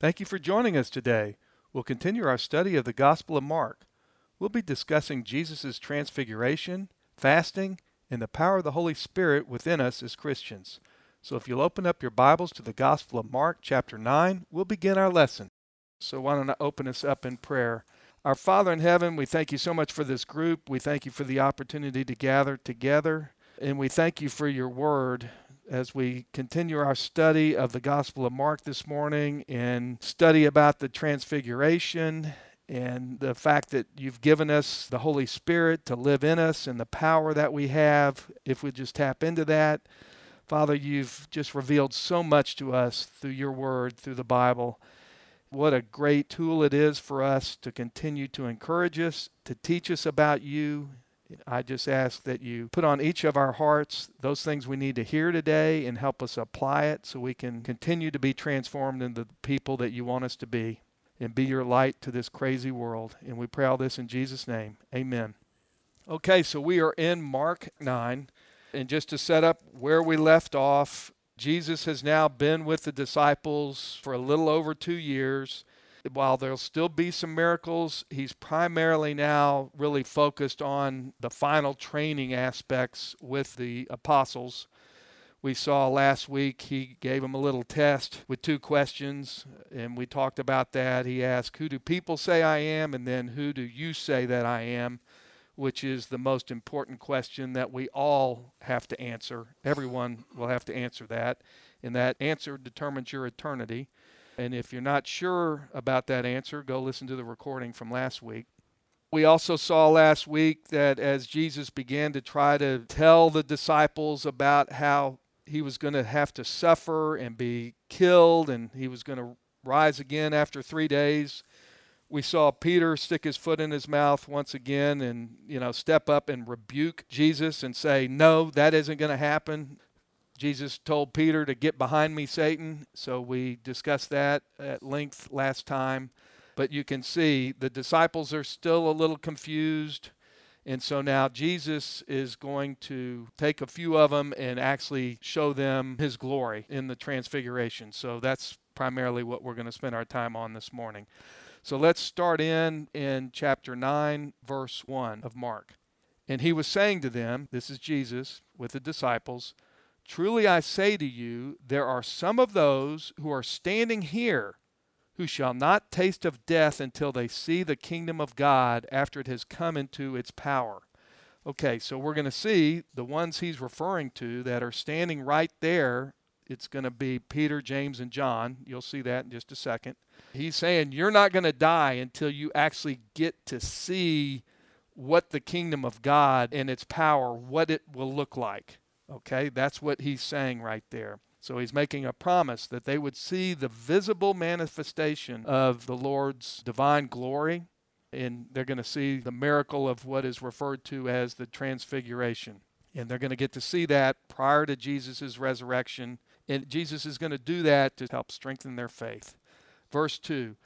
Thank you for joining us today. We'll continue our study of the Gospel of Mark. We'll be discussing Jesus' transfiguration, fasting, and the power of the Holy Spirit within us as Christians. So if you'll open up your Bibles to the Gospel of Mark, chapter 9, we'll begin our lesson. So why don't I open us up in prayer? Our Father in heaven, we thank you so much for this group. We thank you for the opportunity to gather together. And we thank you for your word as we continue our study of the Gospel of Mark this morning and study about the Transfiguration and the fact that you've given us the Holy Spirit to live in us and the power that we have if we just tap into that. Father, you've just revealed so much to us through your word, through the Bible. What a great tool it is for us to continue to encourage us, to teach us about you, I just ask that you put on each of our hearts those things we need to hear today and help us apply it so we can continue to be transformed into the people that you want us to be and be your light to this crazy world. And we pray all this in Jesus' name. Amen. Okay, so we are in Mark 9. And just to set up where we left off, Jesus has now been with the disciples for a little over two years while there'll still be some miracles, he's primarily now really focused on the final training aspects with the apostles. We saw last week he gave them a little test with two questions, and we talked about that. He asked, Who do people say I am? And then, Who do you say that I am? Which is the most important question that we all have to answer. Everyone will have to answer that, and that answer determines your eternity. And if you're not sure about that answer, go listen to the recording from last week. We also saw last week that as Jesus began to try to tell the disciples about how he was going to have to suffer and be killed and he was going to rise again after three days, we saw Peter stick his foot in his mouth once again and, you know, step up and rebuke Jesus and say, No, that isn't going to happen. Jesus told Peter to get behind me, Satan. So we discussed that at length last time. But you can see the disciples are still a little confused. And so now Jesus is going to take a few of them and actually show them his glory in the transfiguration. So that's primarily what we're going to spend our time on this morning. So let's start in in chapter 9, verse 1 of Mark. And he was saying to them, This is Jesus with the disciples. Truly I say to you, there are some of those who are standing here who shall not taste of death until they see the kingdom of God after it has come into its power. Okay, so we're going to see the ones he's referring to that are standing right there. It's going to be Peter, James, and John. You'll see that in just a second. He's saying you're not going to die until you actually get to see what the kingdom of God and its power, what it will look like. Okay, that's what he's saying right there. So he's making a promise that they would see the visible manifestation of the Lord's divine glory, and they're going to see the miracle of what is referred to as the transfiguration. And they're going to get to see that prior to Jesus' resurrection. And Jesus is going to do that to help strengthen their faith. Verse 2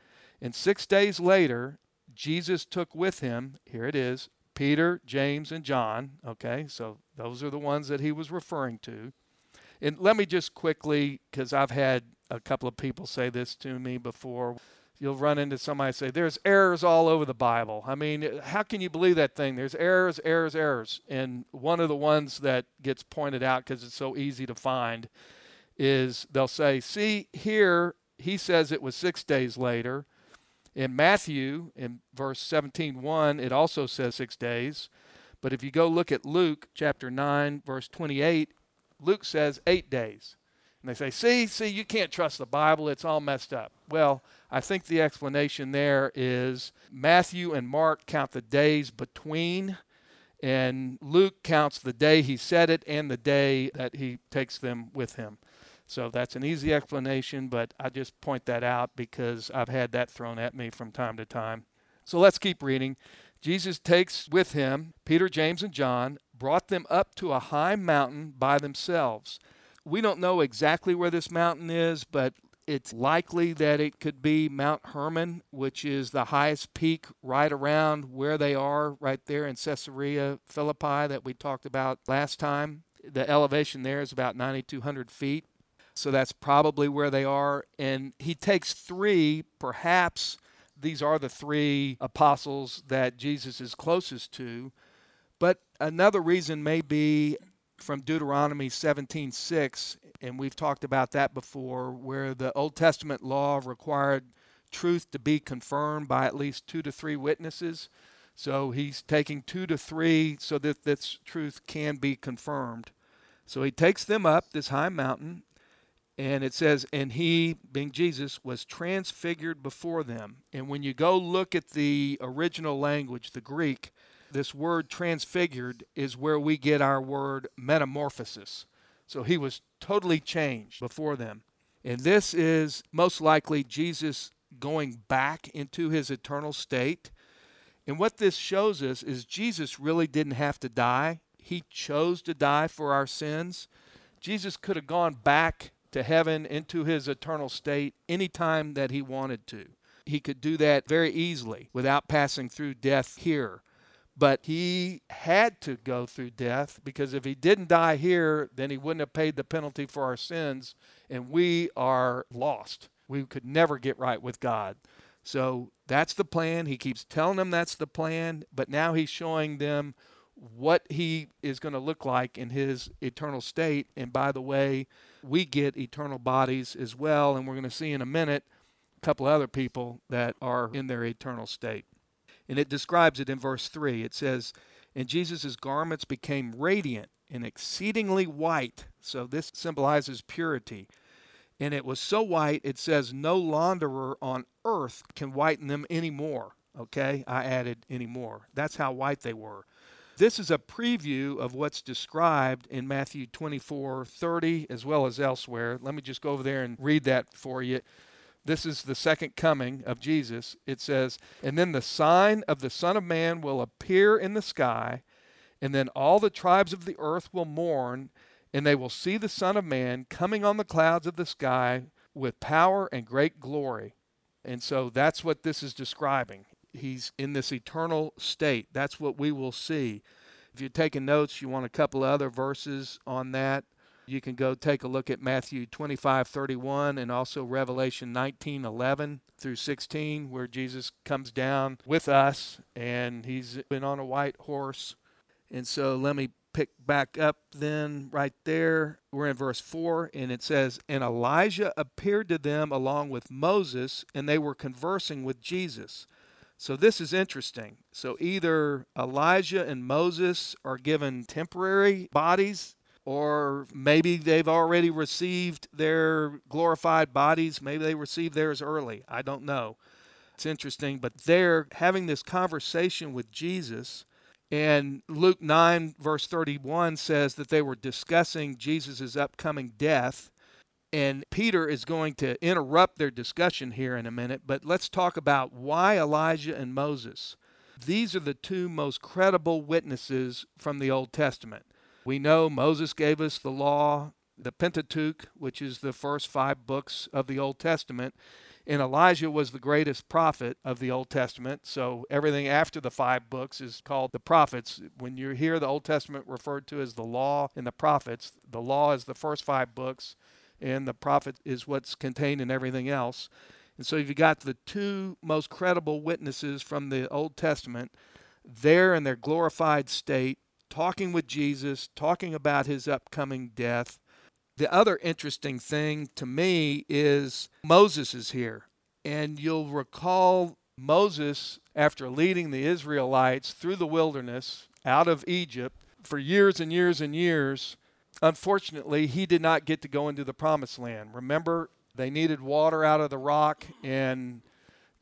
And six days later, Jesus took with him, here it is, Peter, James, and John. Okay, so those are the ones that he was referring to. And let me just quickly, because I've had a couple of people say this to me before. You'll run into somebody say, There's errors all over the Bible. I mean, uh, how can you believe that thing? There's errors, errors, errors. And one of the ones that gets pointed out because it's so easy to find is they'll say, See, here he says it was six days later. In Matthew, in verse 17, 1, it also says six days. But if you go look at Luke chapter 9, verse 28, Luke says eight days. And they say, see, see, you can't trust the Bible. It's all messed up. Well, I think the explanation there is Matthew and Mark count the days between, and Luke counts the day he said it and the day that he takes them with him. So that's an easy explanation, but I just point that out because I've had that thrown at me from time to time. So let's keep reading. Jesus takes with him Peter, James, and John, brought them up to a high mountain by themselves. We don't know exactly where this mountain is, but it's likely that it could be Mount Hermon, which is the highest peak right around where they are, right there in Caesarea Philippi, that we talked about last time. The elevation there is about 9,200 feet. So that's probably where they are. And he takes three, perhaps these are the three apostles that Jesus is closest to. But another reason may be from Deuteronomy 17:6, and we've talked about that before, where the Old Testament law required truth to be confirmed by at least two to three witnesses. So he's taking two to three so that this truth can be confirmed. So he takes them up this high mountain, and it says, and he, being Jesus, was transfigured before them. And when you go look at the original language, the Greek, this word transfigured is where we get our word metamorphosis. So he was totally changed before them. And this is most likely Jesus going back into his eternal state. And what this shows us is Jesus really didn't have to die. He chose to die for our sins. Jesus could have gone back to heaven into his eternal state anytime that he wanted to. He could do that very easily without passing through death here. But he had to go through death because if he didn't die here, then he wouldn't have paid the penalty for our sins, and we are lost. We could never get right with God. So that's the plan. He keeps telling them that's the plan, but now he's showing them what he is going to look like in his eternal state. And by the way, we get eternal bodies as well. And we're going to see in a minute a couple other people that are in their eternal state. And it describes it in verse 3. It says, And Jesus' garments became radiant and exceedingly white. So this symbolizes purity. And it was so white, it says, No launderer on earth can whiten them anymore. Okay? I added anymore. That's how white they were. This is a preview of what's described in Matthew 24 30 as well as elsewhere. Let me just go over there and read that for you. This is the second coming of Jesus. It says, And then the sign of the Son of Man will appear in the sky, and then all the tribes of the earth will mourn, and they will see the Son of Man coming on the clouds of the sky with power and great glory. And so that's what this is describing. He's in this eternal state. That's what we will see. If you're taking notes, you want a couple of other verses on that. You can go take a look at Matthew 25, 31 and also Revelation 19, 11 through 16, where Jesus comes down with us and he's been on a white horse. And so let me pick back up then right there. We're in verse 4, and it says, And Elijah appeared to them along with Moses, and they were conversing with Jesus. So this is interesting. So either Elijah and Moses are given temporary bodies or maybe they've already received their glorified bodies. Maybe they received theirs early. I don't know. It's interesting, but they're having this conversation with Jesus. And Luke 9, verse 31 says that they were discussing Jesus' upcoming death. And Peter is going to interrupt their discussion here in a minute, but let's talk about why Elijah and Moses. These are the two most credible witnesses from the Old Testament. We know Moses gave us the law, the Pentateuch, which is the first five books of the Old Testament. And Elijah was the greatest prophet of the Old Testament. So everything after the five books is called the prophets. When you hear the Old Testament referred to as the law and the prophets, the law is the first five books, and the prophet is what's contained in everything else. And so you've got the two most credible witnesses from the Old Testament there in their glorified state talking with Jesus, talking about his upcoming death. The other interesting thing to me is Moses is here. And you'll recall Moses, after leading the Israelites through the wilderness out of Egypt for years and years and years, unfortunately, he did not get to go into the promised land. Remember, they needed water out of the rock, and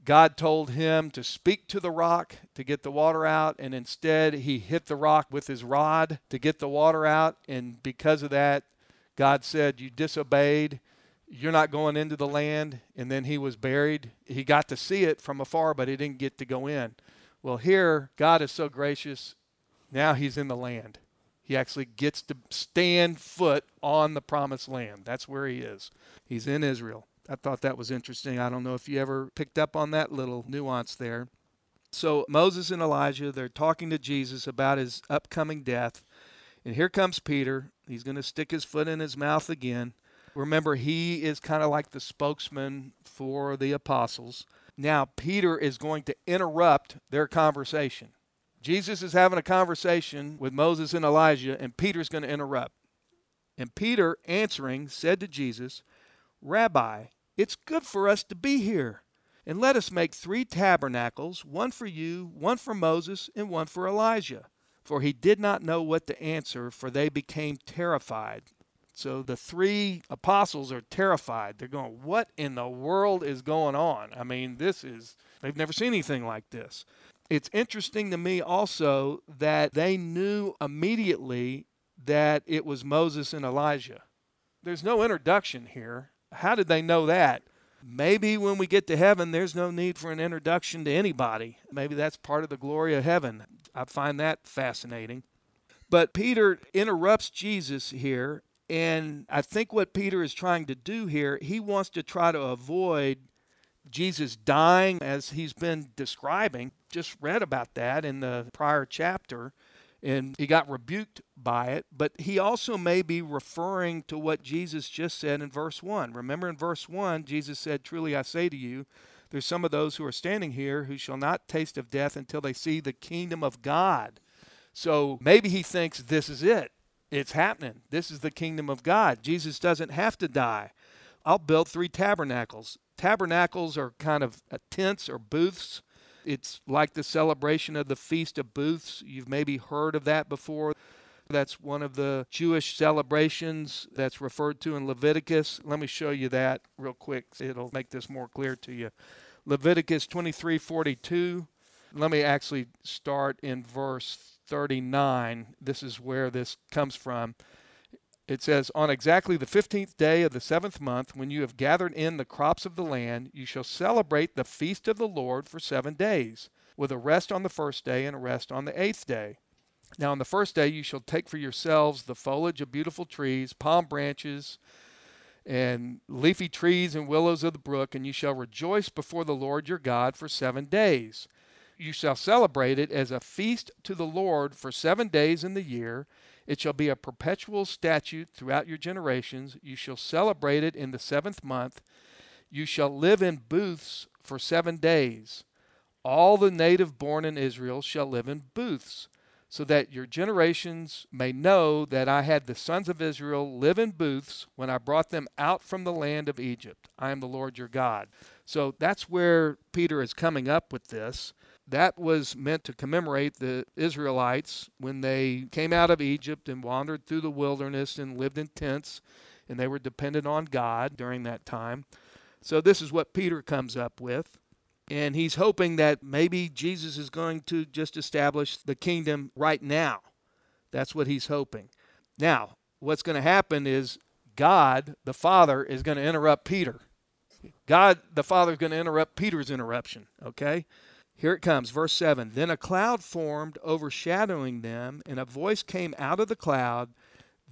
God told him to speak to the rock to get the water out, and instead he hit the rock with his rod to get the water out. And because of that, God said, You disobeyed. You're not going into the land. And then he was buried. He got to see it from afar, but he didn't get to go in. Well, here, God is so gracious. Now he's in the land. He actually gets to stand foot on the promised land. That's where he is. He's in Israel. I thought that was interesting. I don't know if you ever picked up on that little nuance there. So Moses and Elijah, they're talking to Jesus about his upcoming death. And here comes Peter. He's going to stick his foot in his mouth again. Remember, he is kind of like the spokesman for the apostles. Now, Peter is going to interrupt their conversation. Jesus is having a conversation with Moses and Elijah, and Peter's going to interrupt. And Peter, answering, said to Jesus, Rabbi, it's good for us to be here. And let us make three tabernacles one for you, one for Moses, and one for Elijah. For he did not know what to answer, for they became terrified. So the three apostles are terrified. They're going, What in the world is going on? I mean, this is, they've never seen anything like this. It's interesting to me also that they knew immediately that it was Moses and Elijah. There's no introduction here. How did they know that? Maybe when we get to heaven, there's no need for an introduction to anybody. Maybe that's part of the glory of heaven. I find that fascinating. But Peter interrupts Jesus here, and I think what Peter is trying to do here, he wants to try to avoid Jesus dying as he's been describing. Just read about that in the prior chapter and he got rebuked by it, but he also may be referring to what Jesus just said in verse 1. Remember in verse 1, Jesus said, Truly I say to you, there's some of those who are standing here who shall not taste of death until they see the kingdom of God. So maybe he thinks this is it. It's happening. This is the kingdom of God. Jesus doesn't have to die. I'll build three tabernacles. Tabernacles are kind of uh, tents or booths it's like the celebration of the Feast of Booths. You've maybe heard of that before. That's one of the Jewish celebrations that's referred to in Leviticus. Let me show you that real quick. It'll make this more clear to you. Leviticus 23:42. Let me actually start in verse 39. This is where this comes from it says, On exactly the fifteenth day of the seventh month, when you have gathered in the crops of the land, you shall celebrate the feast of the Lord for seven days, with a rest on the first day and a rest on the eighth day. Now, on the first day, you shall take for yourselves the foliage of beautiful trees, palm branches, and leafy trees and willows of the brook, and you shall rejoice before the Lord your God for seven days. You shall celebrate it as a feast to the Lord for seven days in the year it shall be a perpetual statute throughout your generations. You shall celebrate it in the seventh month. You shall live in booths for seven days. All the native born in Israel shall live in booths, so that your generations may know that I had the sons of Israel live in booths when I brought them out from the land of Egypt. I am the Lord your God. So that's where Peter is coming up with this. That was meant to commemorate the Israelites when they came out of Egypt and wandered through the wilderness and lived in tents, and they were dependent on God during that time. So, this is what Peter comes up with. And he's hoping that maybe Jesus is going to just establish the kingdom right now. That's what he's hoping. Now, what's going to happen is God, the Father, is going to interrupt Peter. God, the Father, is going to interrupt Peter's interruption, okay? Here it comes, verse 7. Then a cloud formed, overshadowing them, and a voice came out of the cloud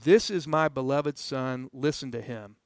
This is my beloved Son, listen to him.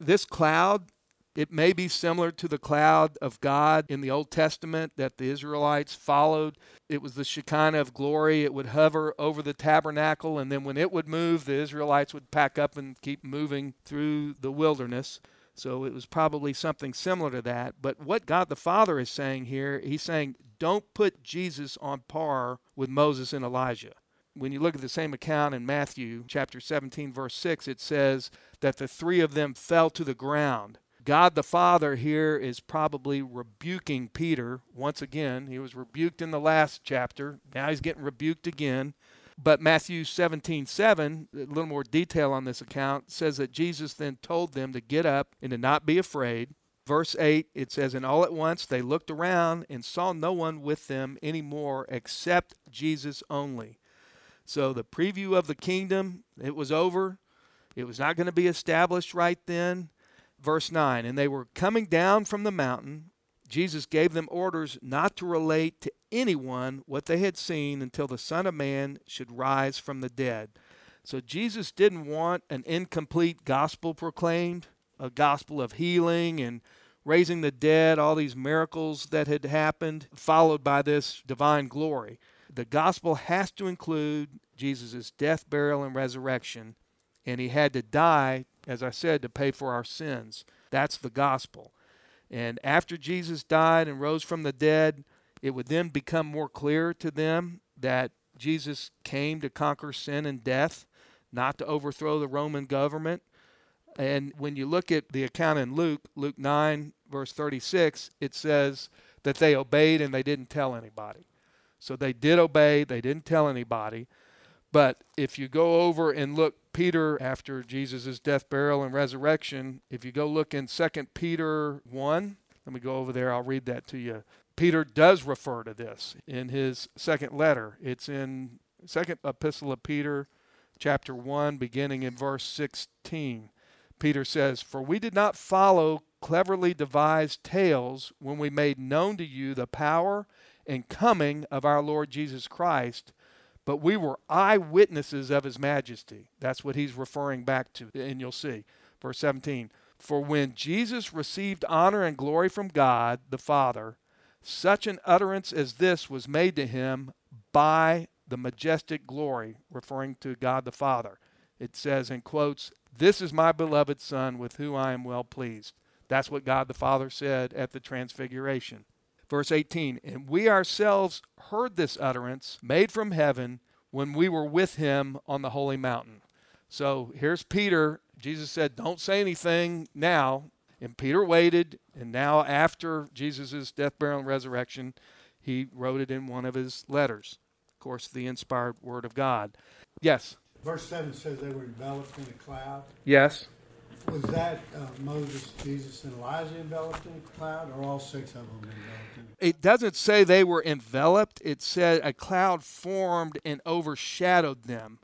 This cloud, it may be similar to the cloud of God in the Old Testament that the Israelites followed. It was the Shekinah of glory. It would hover over the tabernacle, and then when it would move, the Israelites would pack up and keep moving through the wilderness. So it was probably something similar to that. But what God the Father is saying here, he's saying, don't put Jesus on par with Moses and Elijah. When you look at the same account in Matthew chapter 17, verse 6, it says that the three of them fell to the ground. God the Father here is probably rebuking Peter once again. He was rebuked in the last chapter. Now he's getting rebuked again. But Matthew 17, 7, a little more detail on this account, says that Jesus then told them to get up and to not be afraid. Verse 8, it says, And all at once they looked around and saw no one with them anymore except Jesus only. So the preview of the kingdom, it was over. It was not going to be established right then. Verse 9, And they were coming down from the mountain Jesus gave them orders not to relate to anyone what they had seen until the Son of Man should rise from the dead. So Jesus didn't want an incomplete gospel proclaimed, a gospel of healing and raising the dead, all these miracles that had happened, followed by this divine glory. The gospel has to include Jesus' death, burial, and resurrection, and he had to die as I said, to pay for our sins. That's the gospel. And after Jesus died and rose from the dead, it would then become more clear to them that Jesus came to conquer sin and death, not to overthrow the Roman government. And when you look at the account in Luke, Luke 9, verse 36, it says that they obeyed and they didn't tell anybody. So they did obey, they didn't tell anybody. But if you go over and look Peter after Jesus' death, burial, and resurrection, if you go look in 2 Peter 1, let me go over there, I'll read that to you. Peter does refer to this in his second letter. It's in second epistle of Peter, chapter 1, beginning in verse 16. Peter says, For we did not follow cleverly devised tales when we made known to you the power and coming of our Lord Jesus Christ, but we were eyewitnesses of his majesty. That's what he's referring back to, and you'll see. Verse 17 For when Jesus received honor and glory from God the Father, such an utterance as this was made to him by the majestic glory, referring to God the Father. It says in quotes, This is my beloved Son with whom I am well pleased. That's what God the Father said at the Transfiguration. Verse 18 And we ourselves heard this utterance made from heaven when we were with him on the holy mountain. So here's Peter. Jesus said, Don't say anything now. And Peter waited. And now, after Jesus' death, burial, and resurrection, he wrote it in one of his letters. Of course, the inspired word of God. Yes. Verse 7 says they were enveloped in a cloud. Yes. Was that uh, Moses, Jesus, and Elijah enveloped in a cloud, or all six of them enveloped in a It doesn't say they were enveloped, it said a cloud formed and overshadowed them.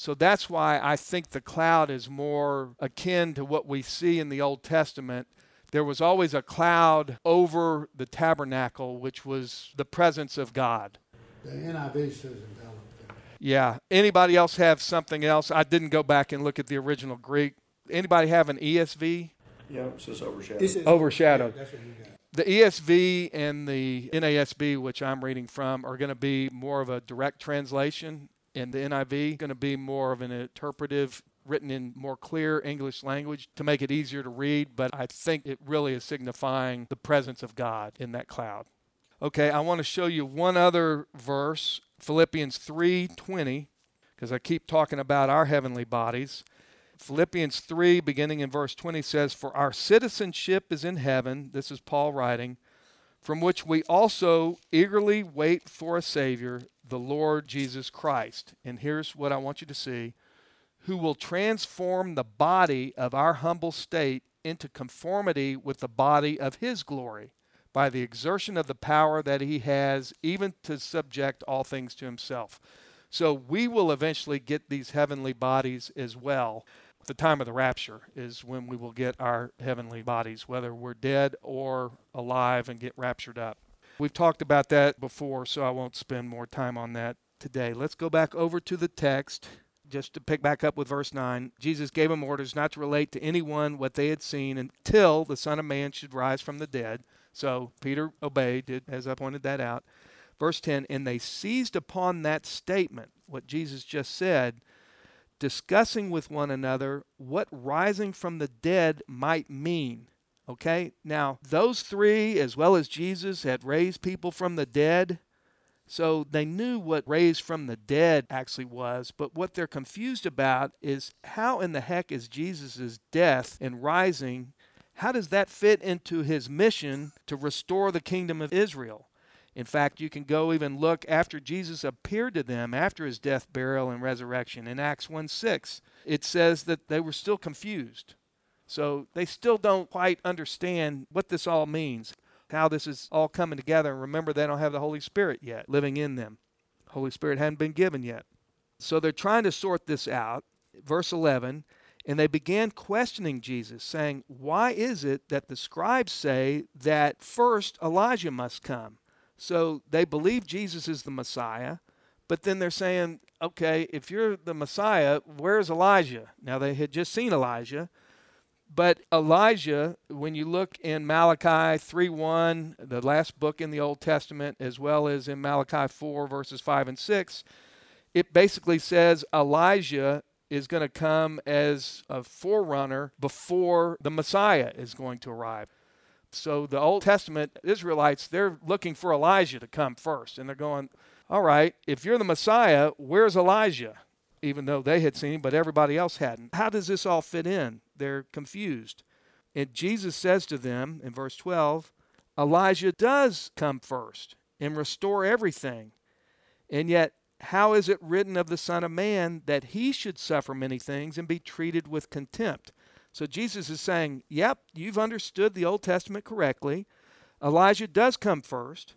So that's why I think the cloud is more akin to what we see in the Old Testament. There was always a cloud over the tabernacle, which was the presence of God. The NIV says enveloped. Yeah. Anybody else have something else? I didn't go back and look at the original Greek. Anybody have an ESV? Yeah, it says overshadowed. It says- Overshadowed. Yeah, that's what you got. The ESV and the NASB, which I'm reading from, are going to be more of a direct translation, and the NIV going to be more of an interpretive, written in more clear English language to make it easier to read. But I think it really is signifying the presence of God in that cloud. Okay, I want to show you one other verse, Philippians 3:20, because I keep talking about our heavenly bodies. Philippians 3, beginning in verse 20, says, For our citizenship is in heaven. This is Paul writing, from which we also eagerly wait for a Savior, the Lord Jesus Christ. And here's what I want you to see who will transform the body of our humble state into conformity with the body of his glory by the exertion of the power that he has, even to subject all things to himself. So we will eventually get these heavenly bodies as well. The time of the rapture is when we will get our heavenly bodies, whether we're dead or alive and get raptured up. We've talked about that before, so I won't spend more time on that today. Let's go back over to the text just to pick back up with verse 9, Jesus gave them orders not to relate to anyone what they had seen until the Son of Man should rise from the dead. So Peter obeyed, as I pointed that out. Verse 10 And they seized upon that statement, what Jesus just said, discussing with one another what rising from the dead might mean. Okay? Now, those three, as well as Jesus, had raised people from the dead. So they knew what raised from the dead actually was, but what they're confused about is how in the heck is Jesus' death and rising, how does that fit into his mission to restore the kingdom of Israel? In fact, you can go even look after Jesus appeared to them after his death, burial, and resurrection in Acts 1 6. It says that they were still confused. So they still don't quite understand what this all means how this is all coming together. And remember, they don't have the Holy Spirit yet living in them. Holy Spirit hadn't been given yet. So they're trying to sort this out. Verse 11, and they began questioning Jesus, saying, Why is it that the scribes say that first Elijah must come? So they believe Jesus is the Messiah, but then they're saying, Okay, if you're the Messiah, where's Elijah? Now they had just seen Elijah. But Elijah, when you look in Malachi 3:1, the last book in the Old Testament, as well as in Malachi 4 verses 5 and 6, it basically says Elijah is going to come as a forerunner before the Messiah is going to arrive. So the Old Testament Israelites, they're looking for Elijah to come first. And they're going, all right, if you're the Messiah, where's Elijah? Even though they had seen him, but everybody else hadn't. How does this all fit in? They're confused. And Jesus says to them in verse 12, Elijah does come first and restore everything. And yet, how is it written of the Son of Man that he should suffer many things and be treated with contempt? So Jesus is saying, Yep, you've understood the Old Testament correctly. Elijah does come first.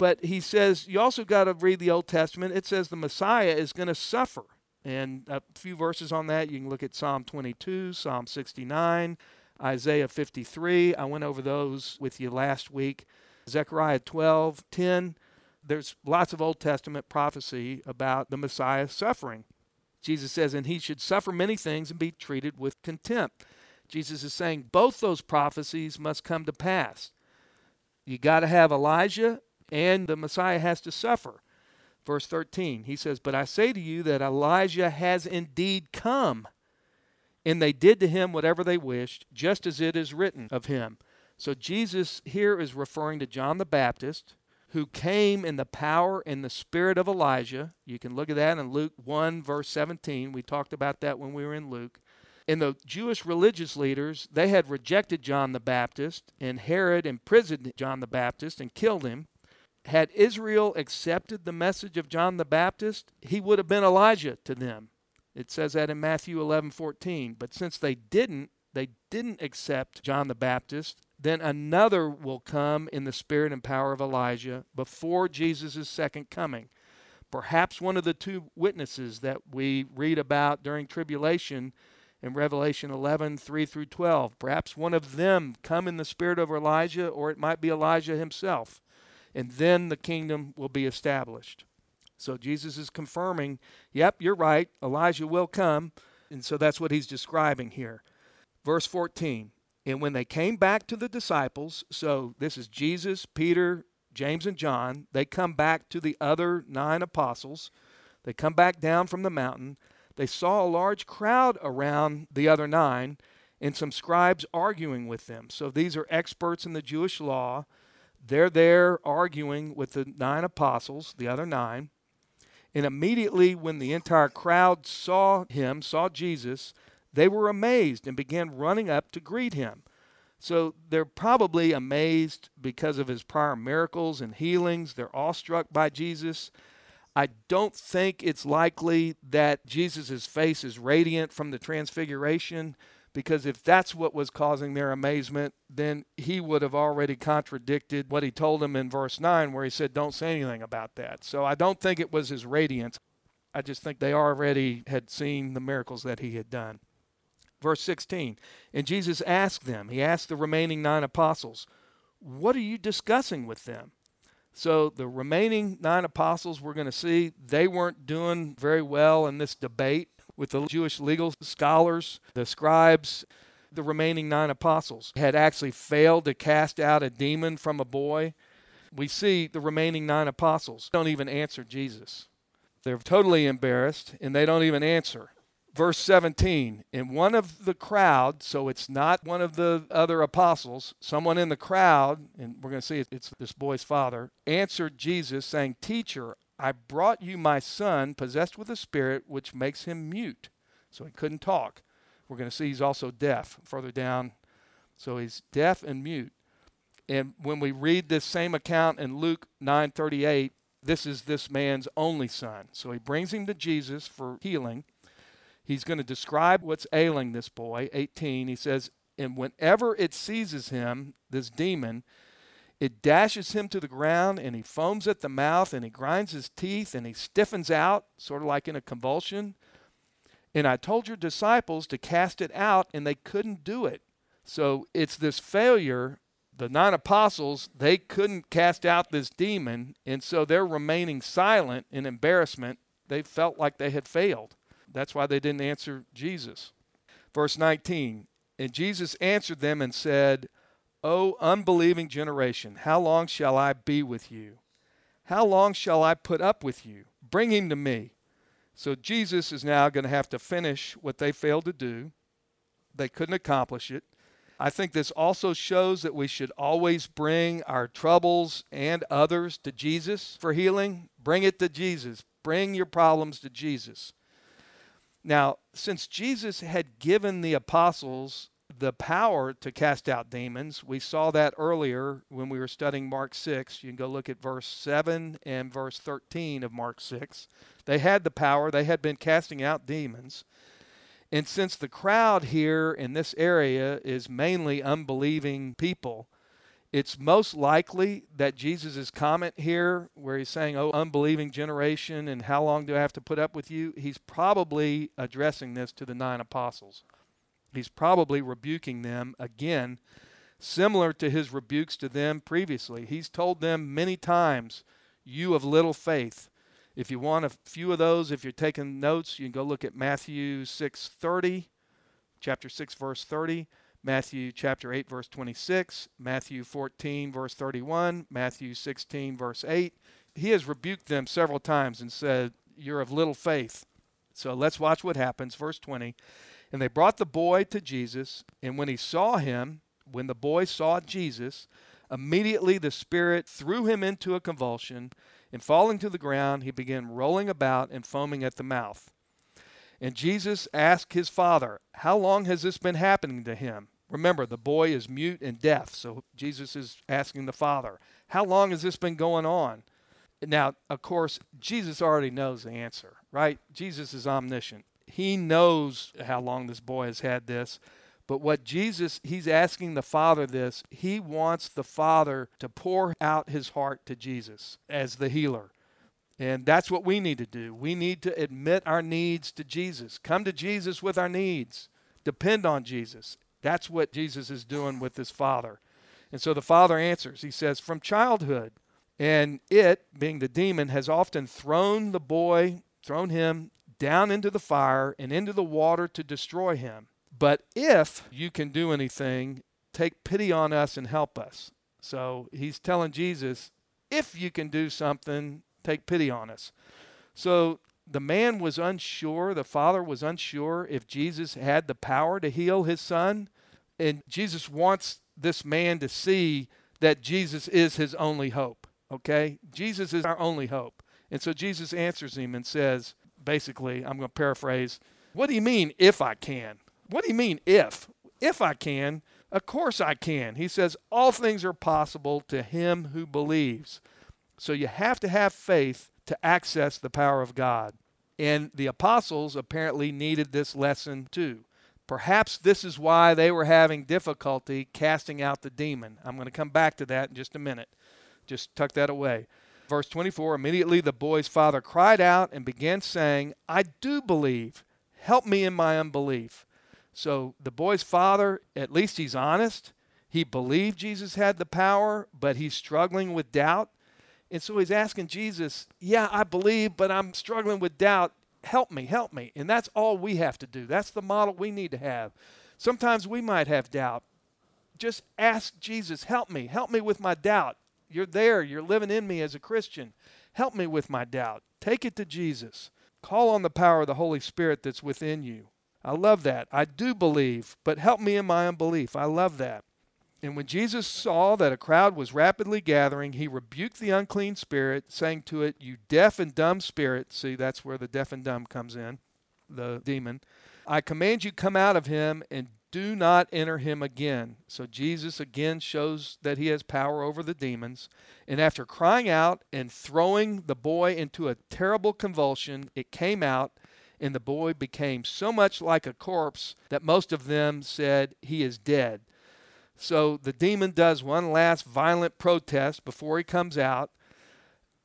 But he says, you also got to read the Old Testament. It says the Messiah is going to suffer. And a few verses on that, you can look at Psalm 22, Psalm 69, Isaiah 53. I went over those with you last week. Zechariah 12, 10. There's lots of Old Testament prophecy about the Messiah suffering. Jesus says, and he should suffer many things and be treated with contempt. Jesus is saying both those prophecies must come to pass. You got to have Elijah, and the Messiah has to suffer. Verse 13, he says, But I say to you that Elijah has indeed come, and they did to him whatever they wished, just as it is written of him. So Jesus here is referring to John the Baptist, who came in the power and the spirit of Elijah. You can look at that in Luke 1, verse 17. We talked about that when we were in Luke. And the Jewish religious leaders, they had rejected John the Baptist, and Herod imprisoned John the Baptist and killed him. Had Israel accepted the message of John the Baptist, he would have been Elijah to them. It says that in Matthew 11 14. But since they didn't, they didn't accept John the Baptist, then another will come in the spirit and power of Elijah before Jesus' second coming. Perhaps one of the two witnesses that we read about during tribulation in Revelation 11, 3 through 12. Perhaps one of them come in the spirit of Elijah, or it might be Elijah himself. And then the kingdom will be established. So Jesus is confirming, yep, you're right, Elijah will come. And so that's what he's describing here. Verse 14 And when they came back to the disciples, so this is Jesus, Peter, James, and John, they come back to the other nine apostles. They come back down from the mountain. They saw a large crowd around the other nine and some scribes arguing with them. So these are experts in the Jewish law. They're there arguing with the nine apostles, the other nine. And immediately, when the entire crowd saw him, saw Jesus, they were amazed and began running up to greet him. So they're probably amazed because of his prior miracles and healings. They're awestruck by Jesus. I don't think it's likely that Jesus' face is radiant from the transfiguration because if that's what was causing their amazement, then he would have already contradicted what he told them in verse 9, where he said, Don't say anything about that. So I don't think it was his radiance. I just think they already had seen the miracles that he had done. Verse 16, and Jesus asked them, he asked the remaining nine apostles, What are you discussing with them? So the remaining nine apostles, we're going to see, they weren't doing very well in this debate with the Jewish legal scholars, the scribes. The remaining nine apostles had actually failed to cast out a demon from a boy. We see the remaining nine apostles don't even answer Jesus. They're totally embarrassed and they don't even answer verse 17 in one of the crowd so it's not one of the other apostles someone in the crowd and we're going to see it's this boy's father answered jesus saying teacher i brought you my son possessed with a spirit which makes him mute. So he couldn't talk. We're going to see he's also deaf further down. So he's deaf and mute. And when we read this same account in luke 9:38 this is this man's only son. So he brings him to jesus for healing. He's going to describe what's ailing this boy. 18, he says, And whenever it seizes him, this demon, it dashes him to the ground and he foams at the mouth and he grinds his teeth and he stiffens out, sort of like in a convulsion. And I told your disciples to cast it out and they couldn't do it. So it's this failure. The nine apostles, they couldn't cast out this demon, and so they're remaining silent in embarrassment. They felt like they had failed. That's why they didn't answer Jesus. Verse 19 And Jesus answered them and said, O unbelieving generation, how long shall I be with you? How long shall I put up with you? Bring him to me. So Jesus is now going to have to finish what they failed to do. They couldn't accomplish it. I think this also shows that we should always bring our troubles and others to Jesus for healing. Bring it to Jesus. Bring your problems to Jesus. Now, since Jesus had given the apostles the power to cast out demons, we saw that earlier when we were studying Mark 6. You can go look at verse 7 and verse 13 of Mark 6. They had the power, they had been casting out demons. And since the crowd here in this area is mainly unbelieving people, it's most likely that Jesus' comment here, where he's saying, Oh, unbelieving generation, and how long do I have to put up with you? He's probably addressing this to the nine apostles. He's probably rebuking them again, similar to his rebukes to them previously. He's told them many times, You of little faith. If you want a few of those, if you're taking notes, you can go look at Matthew 6:30, chapter 6 verse 30, Matthew chapter 8 verse 26, Matthew 14 verse 31, Matthew 16 verse 8. He has rebuked them several times and said, "You're of little faith." So let's watch what happens. Verse 20. And they brought the boy to Jesus, and when he saw him, when the boy saw Jesus, immediately the spirit threw him into a convulsion and falling to the ground, he began rolling about and foaming at the mouth. And Jesus asked his father, How long has this been happening to him? Remember, the boy is mute and deaf. So Jesus is asking the father, How long has this been going on? Now, of course, Jesus already knows the answer, right? Jesus is omniscient. He knows how long this boy has had this. But what Jesus, he's asking the Father this, he wants the Father to pour out his heart to Jesus as the healer. And that's what we need to do. We need to admit our needs to Jesus. Come to Jesus with our needs. Depend on Jesus. That's what Jesus is doing with his Father. And so the Father answers. He says, From childhood. And it, being the demon, has often thrown the boy, thrown him down into the fire and into the water to destroy him. But if you can do anything, take pity on us and help us. So he's telling Jesus, if you can do something, take pity on us. So the man was unsure, the father was unsure if Jesus had the power to heal his son. And Jesus wants this man to see that Jesus is his only hope. Okay? Jesus is our only hope. And so Jesus answers him and says, basically, I'm going to paraphrase, What do you mean, if I can? What do you mean, if? If I can, of course I can. He says, All things are possible to him who believes. So you have to have faith to access the power of God. And the apostles apparently needed this lesson too. Perhaps this is why they were having difficulty casting out the demon. I'm going to come back to that in just a minute. Just tuck that away. Verse 24 Immediately the boy's father cried out and began saying, I do believe. Help me in my unbelief. So the boy's father, at least he's honest. He believed Jesus had the power, but he's struggling with doubt. And so he's asking Jesus, Yeah, I believe, but I'm struggling with doubt. Help me, help me. And that's all we have to do. That's the model we need to have. Sometimes we might have doubt. Just ask Jesus, Help me, help me with my doubt. You're there, you're living in me as a Christian. Help me with my doubt. Take it to Jesus. Call on the power of the Holy Spirit that's within you. I love that. I do believe, but help me in my unbelief. I love that. And when Jesus saw that a crowd was rapidly gathering, he rebuked the unclean spirit, saying to it, You deaf and dumb spirit. See, that's where the deaf and dumb comes in, the demon. I command you, come out of him and do not enter him again. So Jesus again shows that he has power over the demons. And after crying out and throwing the boy into a terrible convulsion, it came out and the boy became so much like a corpse that most of them said he is dead. So the demon does one last violent protest before he comes out.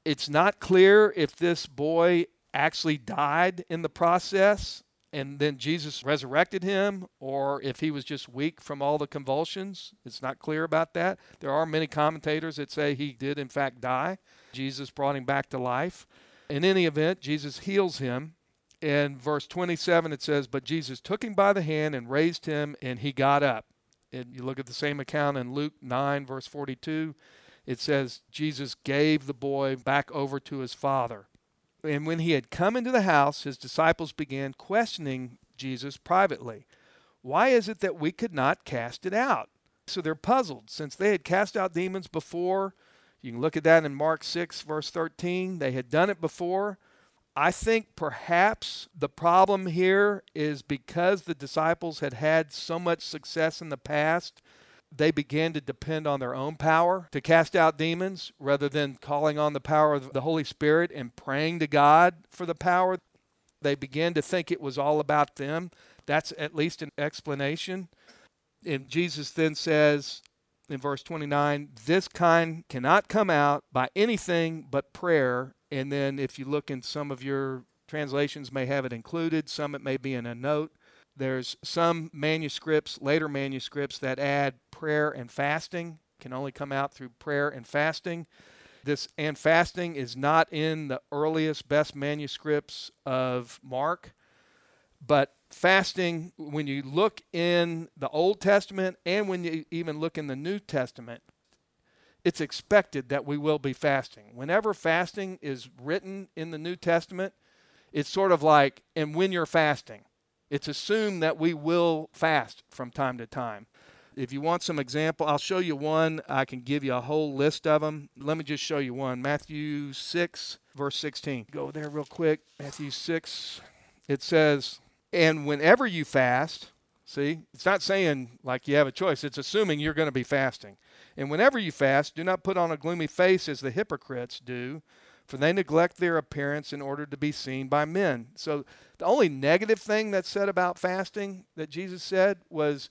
It's not clear if this boy actually died in the process and then Jesus resurrected him, or if he was just weak from all the convulsions. It's not clear about that. There are many commentators that say he did, in fact, die. Jesus brought him back to life. In any event, Jesus heals him in verse 27 it says but jesus took him by the hand and raised him and he got up and you look at the same account in luke 9 verse 42 it says jesus gave the boy back over to his father And when he had come into the house, his disciples began questioning Jesus privately. Why is it that we could not cast it out? So they're puzzled. Since they had cast out demons before, you can look at that in Mark 6, verse 13. They had done it before. I think perhaps the problem here is because the disciples had had so much success in the past, they began to depend on their own power to cast out demons rather than calling on the power of the Holy Spirit and praying to God for the power. They began to think it was all about them. That's at least an explanation. And Jesus then says in verse 29 this kind cannot come out by anything but prayer and then if you look in some of your translations may have it included, some it may be in a note. There's some manuscripts, later manuscripts that add prayer and fasting can only come out through prayer and fasting. This and fasting is not in the earliest best manuscripts of Mark, but fasting when you look in the Old Testament and when you even look in the New Testament, it's expected that we will be fasting. Whenever fasting is written in the New Testament, it's sort of like, and when you're fasting, it's assumed that we will fast from time to time. If you want some example, I'll show you one. I can give you a whole list of them. Let me just show you one. Matthew 6, verse 16. Go there real quick. Matthew 6. It says, And whenever you fast, see, it's not saying like you have a choice, it's assuming you're going to be fasting. And whenever you fast, do not put on a gloomy face as the hypocrites do, for they neglect their appearance in order to be seen by men. So the only negative thing that's said about fasting that Jesus said was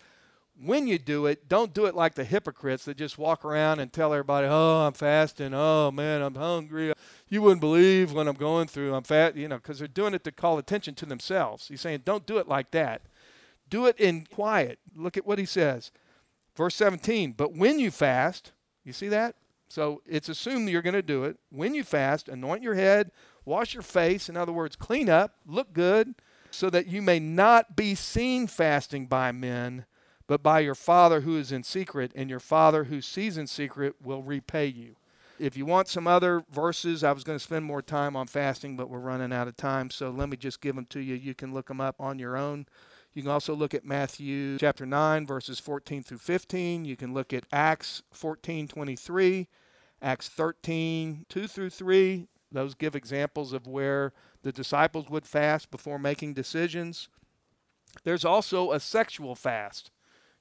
when you do it, don't do it like the hypocrites that just walk around and tell everybody, "Oh, I'm fasting. Oh man, I'm hungry. You wouldn't believe what I'm going through. I'm fat." You know, because they're doing it to call attention to themselves. He's saying, "Don't do it like that. Do it in quiet." Look at what he says. Verse 17, but when you fast, you see that? So it's assumed you're going to do it. When you fast, anoint your head, wash your face, in other words, clean up, look good, so that you may not be seen fasting by men, but by your Father who is in secret, and your Father who sees in secret will repay you. If you want some other verses, I was going to spend more time on fasting, but we're running out of time, so let me just give them to you. You can look them up on your own. You can also look at Matthew chapter 9, verses 14 through 15. You can look at Acts 14, 23, Acts 13, 2 through 3. Those give examples of where the disciples would fast before making decisions. There's also a sexual fast.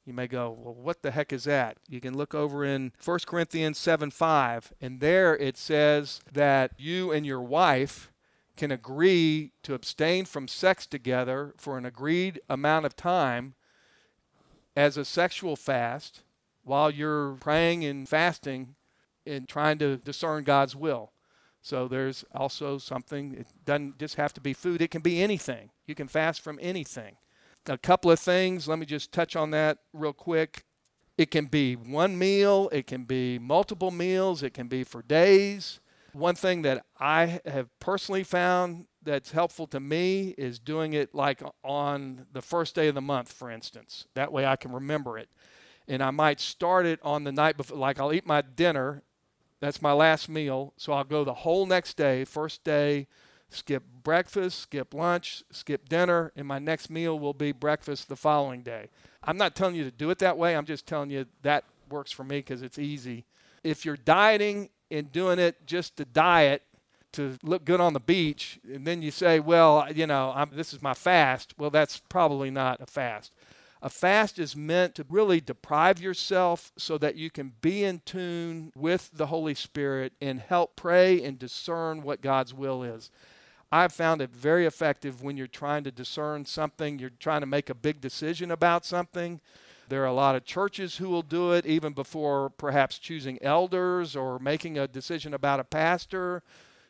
You may go, well, what the heck is that? You can look over in 1 Corinthians 7 5, and there it says that you and your wife can agree to abstain from sex together for an agreed amount of time as a sexual fast while you're praying and fasting and trying to discern God's will. So there's also something, it doesn't just have to be food, it can be anything. You can fast from anything. A couple of things, let me just touch on that real quick. It can be one meal, it can be multiple meals, it can be for days. One thing that I have personally found that's helpful to me is doing it like on the first day of the month, for instance. That way I can remember it. And I might start it on the night before, like I'll eat my dinner. That's my last meal. So I'll go the whole next day, first day, skip breakfast, skip lunch, skip dinner, and my next meal will be breakfast the following day. I'm not telling you to do it that way. I'm just telling you that works for me because it's easy. If you're dieting in doing it just to diet to look good on the beach, and then you say, well, you know, I'm, this is my fast. Well, that's probably not a fast. A fast is meant to really deprive yourself so that you can be in tune with the Holy Spirit and help pray and discern what God's will is. I've found it very effective when you're trying to discern something, you're trying to make a big decision about something. There are a lot of churches who will do it even before perhaps choosing elders or making a decision about a pastor.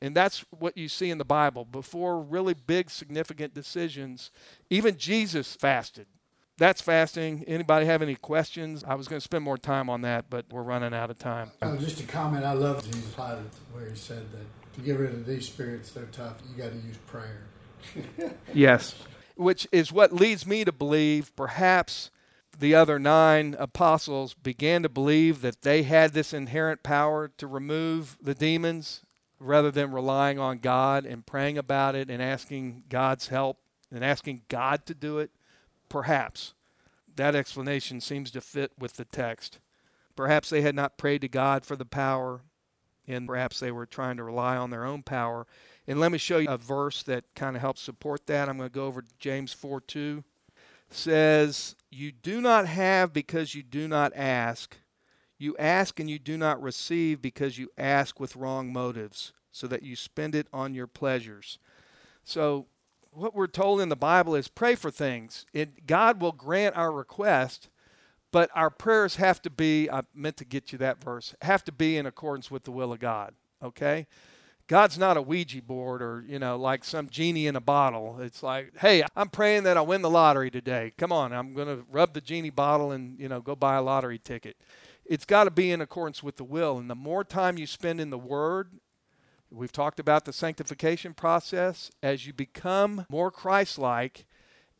And that's what you see in the Bible. Before really big, significant decisions, even Jesus fasted. That's fasting. Anybody have any questions? I was going to spend more time on that, but we're running out of time. Oh, just a comment. I love Jesus Pilate where he said that to get rid of these spirits, they're tough. You got to use prayer. yes. Which is what leads me to believe perhaps the other nine apostles began to believe that they had this inherent power to remove the demons rather than relying on God and praying about it and asking God's help and asking God to do it? Perhaps. That explanation seems to fit with the text. Perhaps they had not prayed to God for the power, and perhaps they were trying to rely on their own power. And let me show you a verse that kind of helps support that. I'm going to go over James 4 2. Says, You do not have because you do not ask. You ask and you do not receive because you ask with wrong motives, so that you spend it on your pleasures. So, what we're told in the Bible is pray for things. It, God will grant our request, but our prayers have to be, I meant to get you that verse, have to be in accordance with the will of God. Okay? God's not a Ouija board or, you know, like some genie in a bottle. It's like, hey, I'm praying that I win the lottery today. Come on, I'm going to rub the genie bottle and, you know, go buy a lottery ticket. It's got to be in accordance with the will. And the more time you spend in the Word We've talked about the sanctification process. As you become more Christ like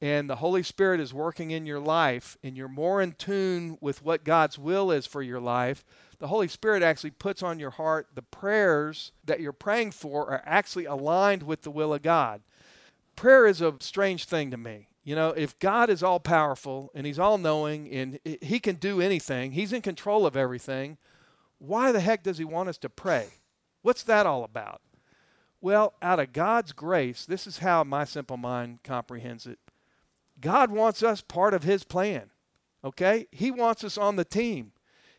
and the Holy Spirit is working in your life and you're more in tune with what God's will is for your life, the Holy Spirit actually puts on your heart the prayers that you're praying for are actually aligned with the will of God. Prayer is a strange thing to me. You know, if God is all powerful and He's all knowing and He can do anything, He's in control of everything, why the heck does He want us to pray? What's that all about? Well, out of God's grace, this is how my simple mind comprehends it. God wants us part of His plan. Okay? He wants us on the team.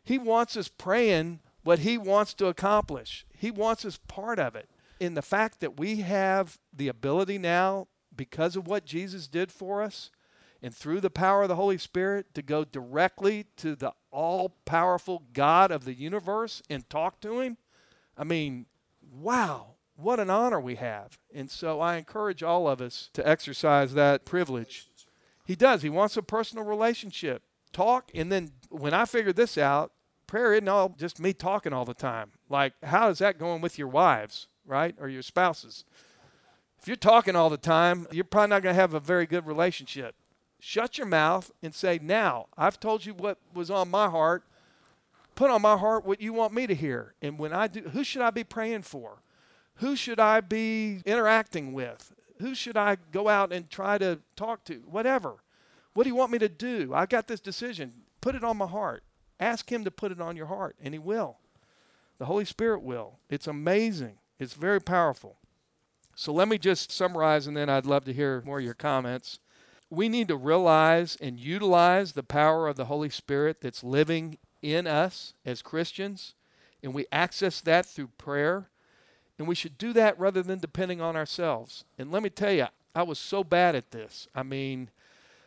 He wants us praying what He wants to accomplish. He wants us part of it. In the fact that we have the ability now, because of what Jesus did for us, and through the power of the Holy Spirit, to go directly to the all powerful God of the universe and talk to Him, I mean, wow, what an honor we have. And so I encourage all of us to exercise that privilege. He does. He wants a personal relationship. Talk, and then when I figured this out, prayer isn't all just me talking all the time. Like, how is that going with your wives, right? Or your spouses? If you're talking all the time, you're probably not going to have a very good relationship. Shut your mouth and say, Now, I've told you what was on my heart put on my heart what you want me to hear. And when I do, who should I be praying for? Who should I be interacting with? Who should I go out and try to talk to? Whatever. What do you want me to do? I've got this decision. Put it on my heart. Ask Him to put it on your heart, and He will. The Holy Spirit will. It's amazing. It's very powerful. So let me just summarize, and then I'd love to hear more of your comments. We need to realize and utilize the power of the Holy Spirit that's living in us as Christians, and we access that through prayer. And we should do that rather than depending on ourselves. And let me tell you, I was so bad at this. I mean,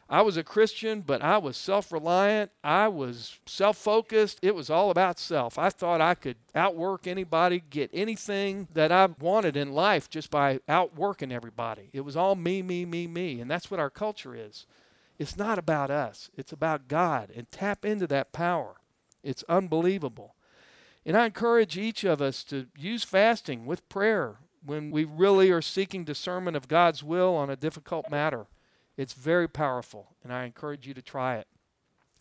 I was a Christian, but I was self reliant. I was self focused. It was all about self. I thought I could outwork anybody, get anything that I wanted in life just by outworking everybody. It was all me, me, me, me. And that's what our culture is. It's not about us, it's about God. And tap into that power. It's unbelievable. And I encourage each of us to use fasting with prayer when we really are seeking discernment of God's will on a difficult matter. It's very powerful, and I encourage you to try it.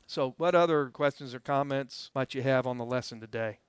So, what other questions or comments might you have on the lesson today?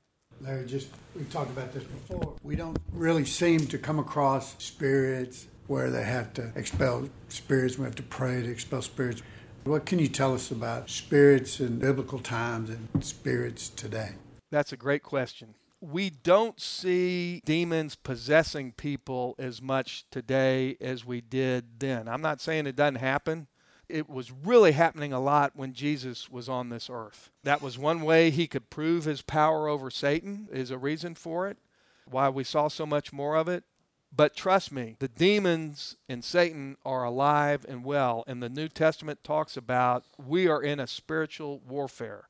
Larry, just we talked about this before. We don't really seem to come across spirits where they have to expel spirits. We have to pray to expel spirits. What can you tell us about spirits in biblical times and spirits today? That's a great question. We don't see demons possessing people as much today as we did then. I'm not saying it doesn't happen. It was really happening a lot when Jesus was on this earth. That was one way he could prove his power over Satan, is a reason for it. Why we saw so much more of it. But trust me, the demons and Satan are alive and well. And the New Testament talks about we are in a spiritual warfare.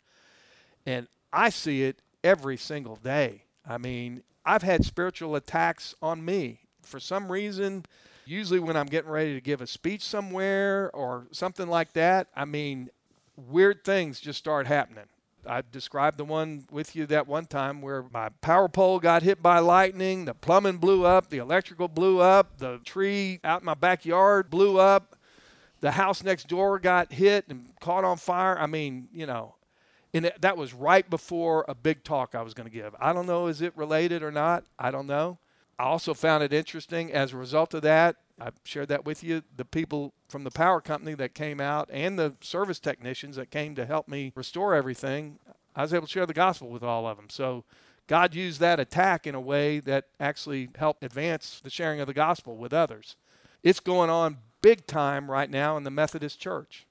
And I see it every single day. I mean, I've had spiritual attacks on me. For some reason, usually when I'm getting ready to give a speech somewhere or something like that, I mean, weird things just start happening. I described the one with you that one time where my power pole got hit by lightning, the plumbing blew up, the electrical blew up, the tree out in my backyard blew up, the house next door got hit and caught on fire. I mean, you know, and that was right before a big talk I was going to give. I don't know, is it related or not? I don't know. I also found it interesting as a result of that. I shared that with you. The people from the power company that came out and the service technicians that came to help me restore everything, I was able to share the gospel with all of them. So God used that attack in a way that actually helped advance the sharing of the gospel with others. It's going on big time right now in the Methodist Church.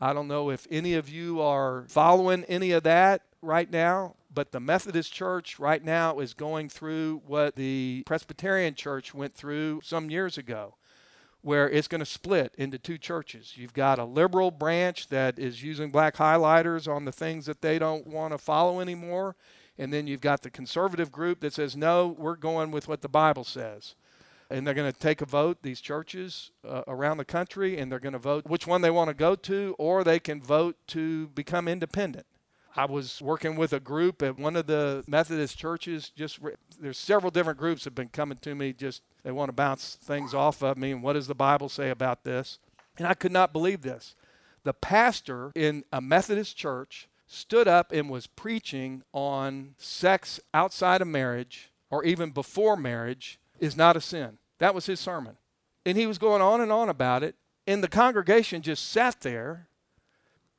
I don't know if any of you are following any of that right now, but the Methodist Church right now is going through what the Presbyterian Church went through some years ago, where it's going to split into two churches. You've got a liberal branch that is using black highlighters on the things that they don't want to follow anymore, and then you've got the conservative group that says, no, we're going with what the Bible says and they're going to take a vote, these churches uh, around the country, and they're going to vote which one they want to go to, or they can vote to become independent. I was working with a group at one of the Methodist churches. Just re- there's several different groups have been coming to me. Just they want to bounce things off of me. And what does the Bible say about this? And I could not believe this. The pastor in a Methodist church stood up and was preaching on sex outside of marriage or even before marriage is not a sin. That was his sermon. And he was going on and on about it. And the congregation just sat there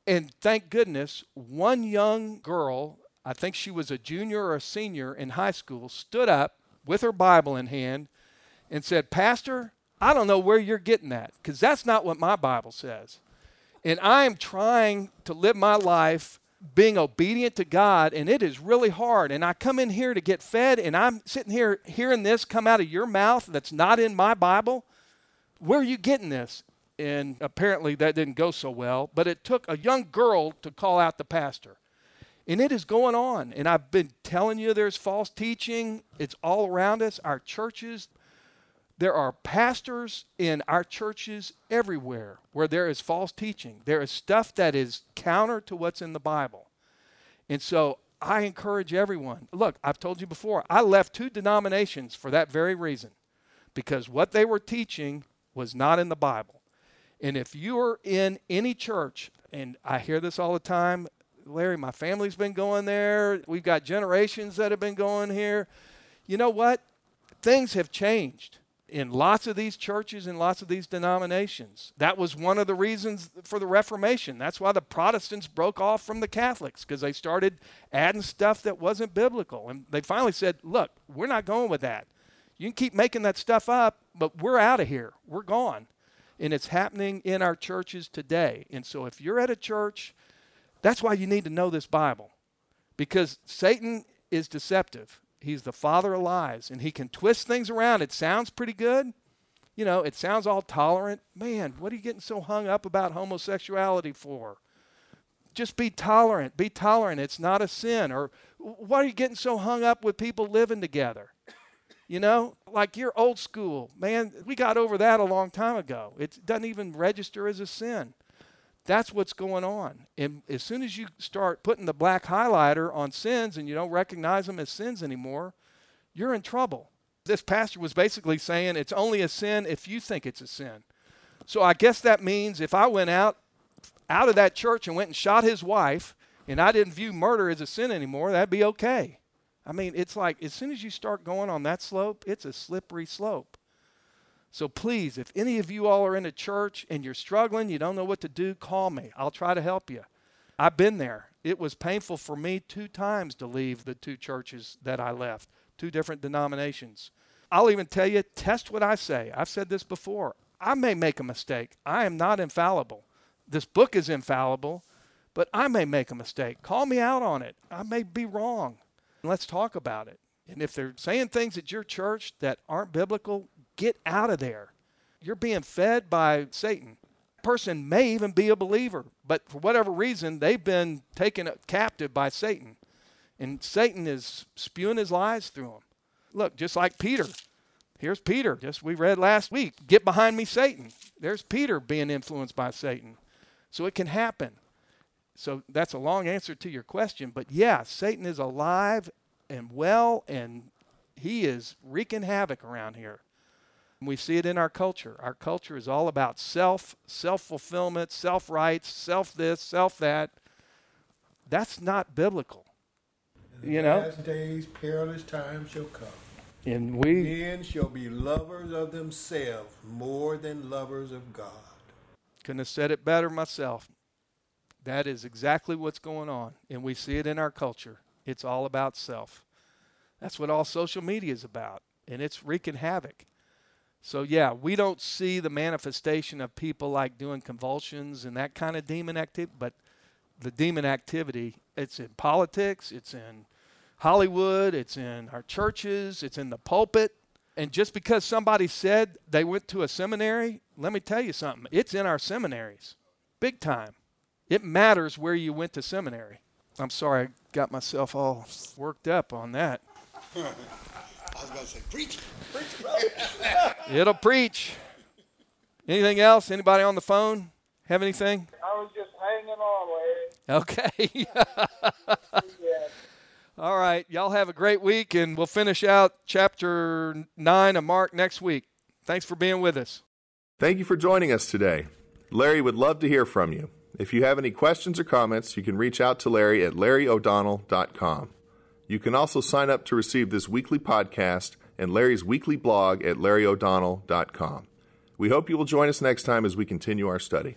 and thank goodness, one young girl, I think she was a junior or a senior in high school, stood up with her Bible in hand and said, Pastor, I don't know where you're getting that because that's not what my Bible says. And I am trying to live my life being obedient to God, and it is really hard. And I come in here to get fed, and I'm sitting here hearing this come out of your mouth that's not in my Bible. Where are you getting this? and apparently that didn't go so well. But it took a young girl to call out the pastor. And it is going on. And I've been telling you there's false teaching. It's all around us. Our churches, there are pastors in our churches everywhere where there is false teaching. There is stuff that is counter to what's in the Bible. And so I encourage everyone. Look, I've told you before, I left two denominations for that very reason because what they were teaching was not in the Bible. And if you're in any church, and I hear this all the time, Larry, my family's been going there. We've got generations that have been going here. You know what? Things have changed in lots of these churches and lots of these denominations. That was one of the reasons for the Reformation. That's why the Protestants broke off from the Catholics because they started adding stuff that wasn't biblical. And they finally said, look, we're not going with that. You can keep making that stuff up, but we're out of here. We're gone and it's happening in our churches today. And so if you're at a church, that's why you need to know this Bible because Satan is deceptive. He's the father of lies and he can twist things around. It sounds pretty good. You know, it sounds all tolerant. Man, what are you getting so hung up about homosexuality for? Just be tolerant. Be tolerant. It's not a sin. Or why are you getting so hung up with people living together? You know, like you're old school. Man, we got over that a long time ago. It doesn't even register as a sin. That's what's going on. And as soon as you start putting the black highlighter on sins and you don't recognize them as sins anymore, you're in trouble. This pastor was basically saying it's only a sin if you think it's a sin. So I guess that means if I went out out of that church and went and shot his wife and I didn't view murder as a sin anymore, that'd be okay. I mean, it's like as soon as you start going on that slope, it's a slippery slope. So please, if any of you all are in a church and you're struggling, you don't know what to do, call me. I'll try to help you. I've been there. It was painful for me two times to leave the two churches that I left, two different denominations. I'll even tell you, test what I say. I've said this before. I may make a mistake. I am not infallible. This book is infallible, but I may make a mistake. Call me out on it. I may be wrong. Let's talk about it. And if they're saying things at your church that aren't biblical, get out of there. You're being fed by Satan. Person may even be a believer, but for whatever reason, they've been taken captive by Satan. And Satan is spewing his lies through them. Look, just like Peter. Here's Peter, just we read last week. Get behind me, Satan. There's Peter being influenced by Satan. So it can happen. So that's a long answer to your question. But yeah, Satan is alive and well, and he is wreaking havoc around here. We see it in our culture. Our culture is all about self, self fulfillment, self rights, self this, self that. That's not biblical. In you know? Last days, perilous times shall come. And we Men shall be lovers of themselves more than lovers of God. couldn't have said it better myself. That is exactly what's going on. And we see it in our culture. It's all about self. That's what all social media is about. And it's wreaking havoc. So, yeah, we don't see the manifestation of people like doing convulsions and that kind of demon activity, but the demon activity, it's in politics, it's in Hollywood, it's in our churches, it's in the pulpit. And just because somebody said they went to a seminary, let me tell you something. It's in our seminaries, big time. It matters where you went to seminary. I'm sorry, I got myself all worked up on that. I was going to say, preach. Preach, brother. It'll preach. Anything else? Anybody on the phone have anything? I was just hanging on, Larry. Okay. Yeah. All right. Y'all have a great week, and we'll finish out chapter 9 of Mark next week. Thanks for being with us. Thank you for joining us today. Larry would love to hear from you. If you have any questions or comments, you can reach out to Larry at larryodonnell.com. You can also sign up to receive this weekly podcast and Larry's weekly blog at larryodonnell.com. We hope you will join us next time as we continue our study.